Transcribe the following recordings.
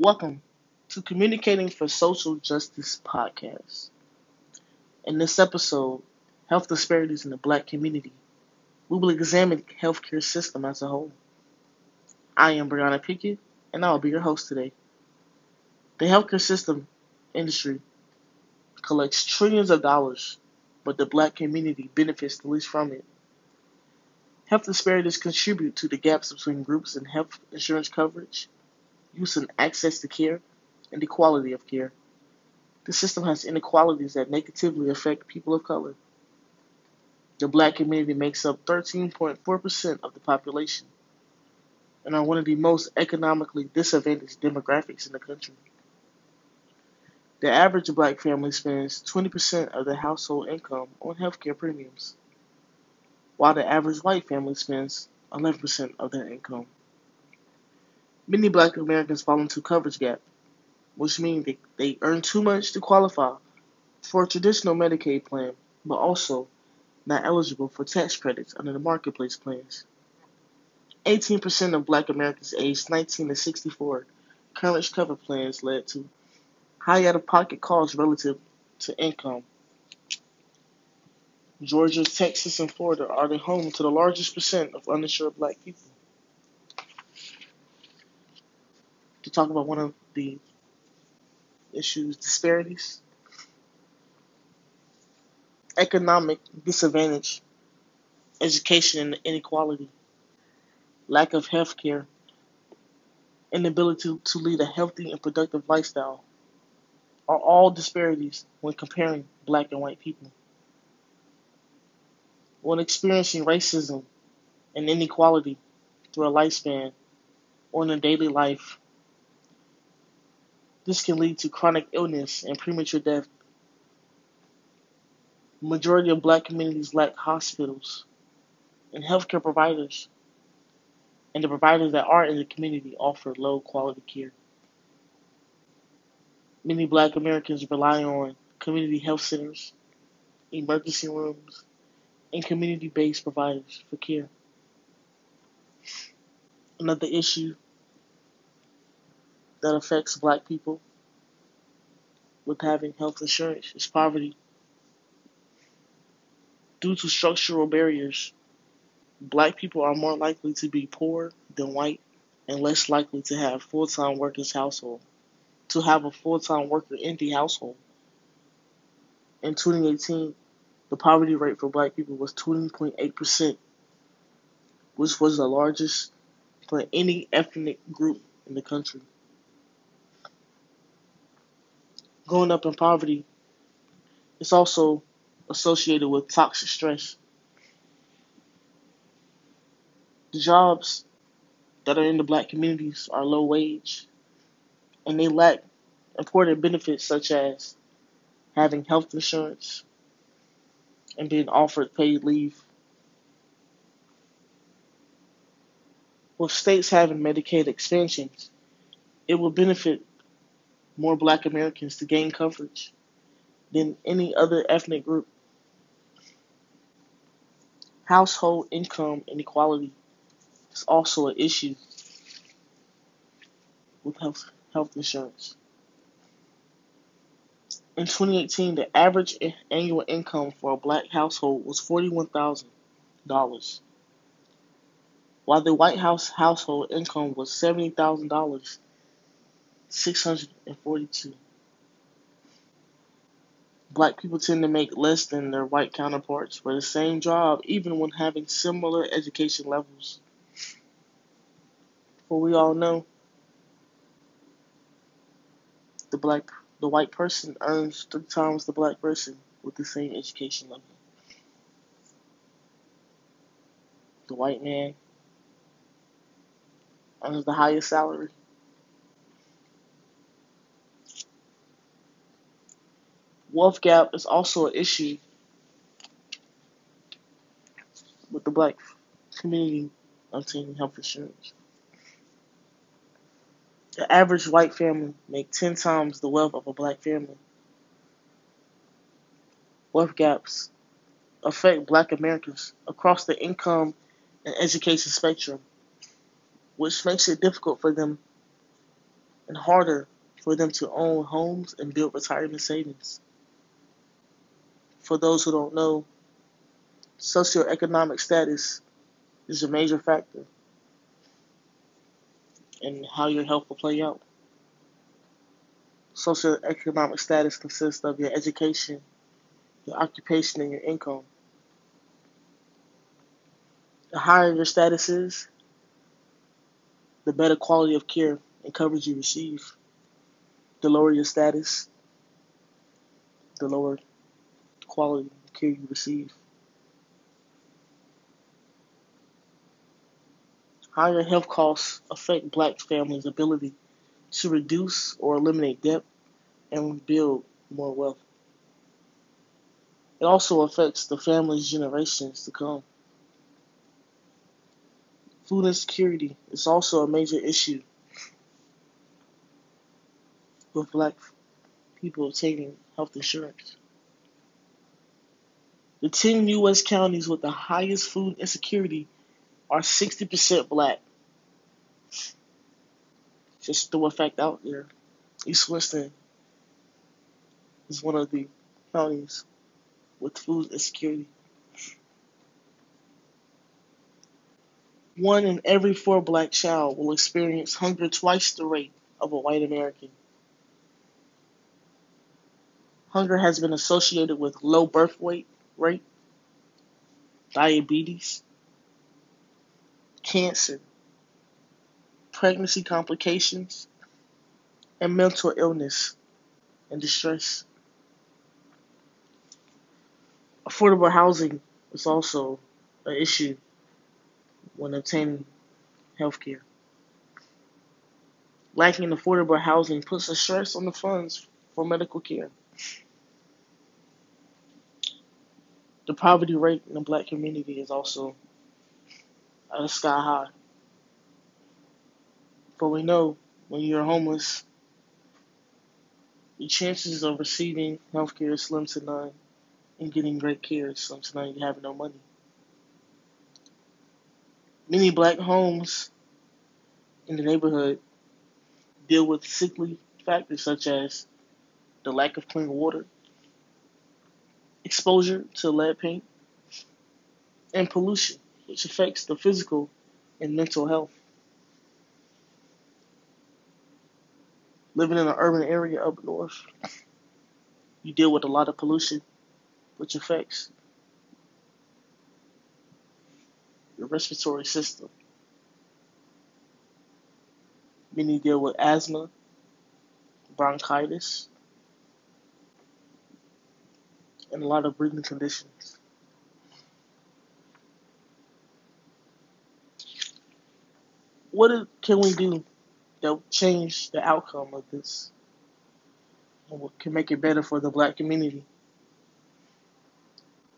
Welcome to Communicating for Social Justice podcast. In this episode, Health Disparities in the Black Community, we will examine the healthcare system as a whole. I am Brianna Pickett, and I will be your host today. The healthcare system industry collects trillions of dollars, but the black community benefits the least from it. Health disparities contribute to the gaps between groups in health insurance coverage use and access to care, and the quality of care. The system has inequalities that negatively affect people of color. The black community makes up 13.4% of the population and are one of the most economically disadvantaged demographics in the country. The average black family spends 20% of their household income on healthcare premiums, while the average white family spends 11% of their income. Many black Americans fall into coverage gap, which means they, they earn too much to qualify for a traditional Medicaid plan, but also not eligible for tax credits under the marketplace plans. 18% of black Americans aged 19 to 64 coverage cover plans led to high out of pocket costs relative to income. Georgia, Texas, and Florida are the home to the largest percent of uninsured black people. To talk about one of the issues disparities, economic disadvantage, education and inequality, lack of health care, inability to, lead a healthy and productive lifestyle are all disparities when comparing black and white people. When experiencing racism and inequality through a lifespan or in a daily life, this can lead to chronic illness and premature death. Majority of black communities lack hospitals and healthcare providers, and the providers that are in the community offer low quality care. Many black Americans rely on community health centers, emergency rooms, and community based providers for care. Another issue that affects black people with having health insurance is poverty. Due to structural barriers, black people are more likely to be poor than white and less likely to have full-time workers household to have a full-time worker in the household. In 2018, the poverty rate for black people was 20.8%, which was the largest for any ethnic group in the country. Growing up in poverty is also associated with toxic stress. The jobs that are in the black communities are low wage and they lack important benefits such as having health insurance and being offered paid leave. With states having Medicaid expansions, it will benefit more black Americans to gain coverage than any other ethnic group. Household income inequality is also an issue with health, health insurance. In 2018, the average annual income for a black household was $41,000, while the White House household income was $70,000 642. Black people tend to make less than their white counterparts for the same job, even when having similar education levels. For we all know, the black, the white person earns three times the black person with the same education level. The white man earns the highest salary wealth gap is also an issue with the black community obtaining health insurance. The average white family make 10 times the wealth of a black family. Wealth gaps affect black Americans across the income and education spectrum, which makes it difficult for them and harder for them to own homes and build retirement savings. For those who don't know, socioeconomic status is a major factor in how your health will play out. Socioeconomic status consists of your education, your occupation, and your income. The higher your status is, the better quality of care and coverage you receive. The lower your status, the lower quality of care you receive. Higher health costs affect black families' ability to reduce or eliminate debt and build more wealth. It also affects the family's generations to come. Food insecurity is also a major issue with black people obtaining health insurance. The 10 U.S. counties with the highest food insecurity are 60% black. Just throw a fact out there. East Winston is one of the counties with food insecurity. One in every four black child will experience hunger twice the rate of a white American. Hunger has been associated with low birth weight rate, diabetes, cancer, pregnancy complications, and mental illness and distress. Affordable housing is also an issue when obtaining health care. Lacking affordable housing puts a stress on the funds for medical care. The poverty rate in the black community is also a sky high. But we know when you're homeless, your chances of receiving health care is slim to none and getting great care is slim to none. You have no money. Many black homes in the neighborhood deal with sickly factors such as the lack of clean water, exposure to lead paint, and pollution, which affects the physical and mental health. living in an urban area up north, you deal with a lot of pollution, which affects your respiratory system. Many deal with asthma, bronchitis, and a lot of breathing conditions. What can we do that change the outcome of this what can make it better for the black community.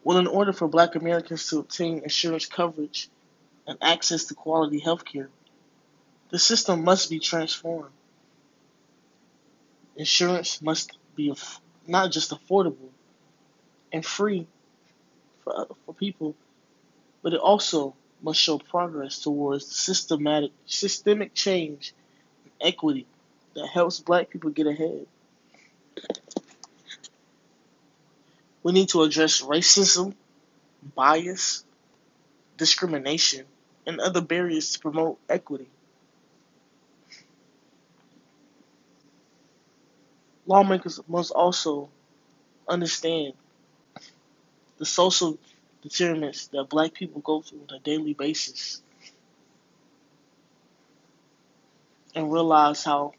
Well, in order for black Americans to obtain insurance coverage and access to quality health care, the system must be transformed. Insurance must be not just affordable and free for, for people, but it also must show progress towards systematic systemic change and equity that helps black people get ahead. We need to address racism, bias, discrimination, and other barriers to promote equity. Lawmakers must also understand the social determinants that black people go through on a daily basis and realize how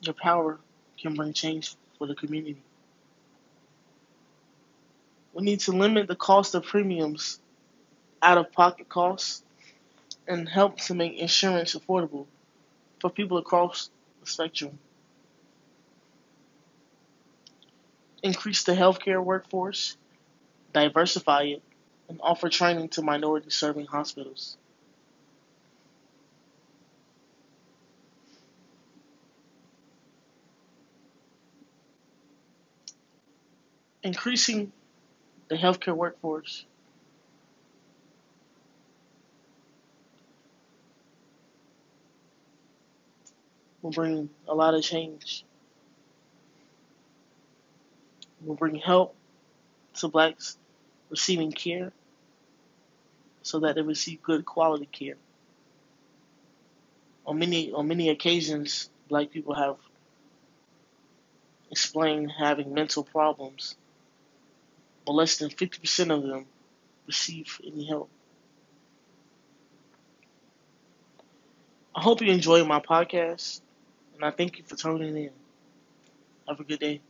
your power can bring change for the community. We need to limit the cost of premiums, out of pocket costs, and help to make insurance affordable for people across the spectrum. Increase the healthcare workforce, diversify it, and offer training to minority serving hospitals. increasing the healthcare workforce. will bring a lot of change. Will bring help to blacks receiving care so that they receive good quality care. On many on many occasions, black people have explained having mental problems, but less than 50% of them receive any help. I hope you enjoy my podcast, and I thank you for tuning in. Have a good day.